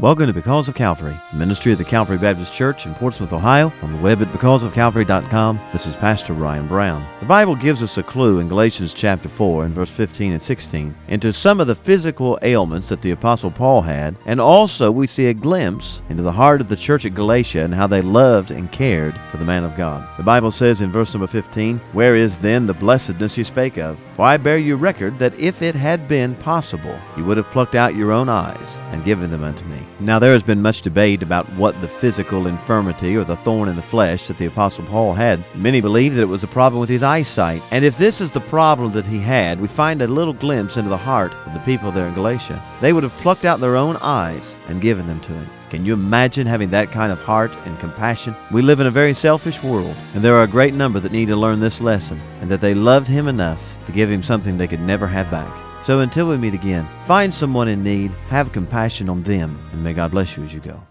Welcome to Because of Calvary, ministry of the Calvary Baptist Church in Portsmouth, Ohio, on the web at becauseofcalvary.com. This is Pastor Ryan Brown. The Bible gives us a clue in Galatians chapter 4 and verse 15 and 16 into some of the physical ailments that the Apostle Paul had, and also we see a glimpse into the heart of the church at Galatia and how they loved and cared for the man of God. The Bible says in verse number 15, Where is then the blessedness you spake of? For I bear you record that if it had been possible, you would have plucked out your own eyes and given them unto me. Now, there has been much debate about what the physical infirmity or the thorn in the flesh that the Apostle Paul had. Many believe that it was a problem with his eyesight. And if this is the problem that he had, we find a little glimpse into the heart of the people there in Galatia. They would have plucked out their own eyes and given them to him. Can you imagine having that kind of heart and compassion? We live in a very selfish world, and there are a great number that need to learn this lesson, and that they loved him enough to give him something they could never have back. So until we meet again, find someone in need, have compassion on them, and may God bless you as you go.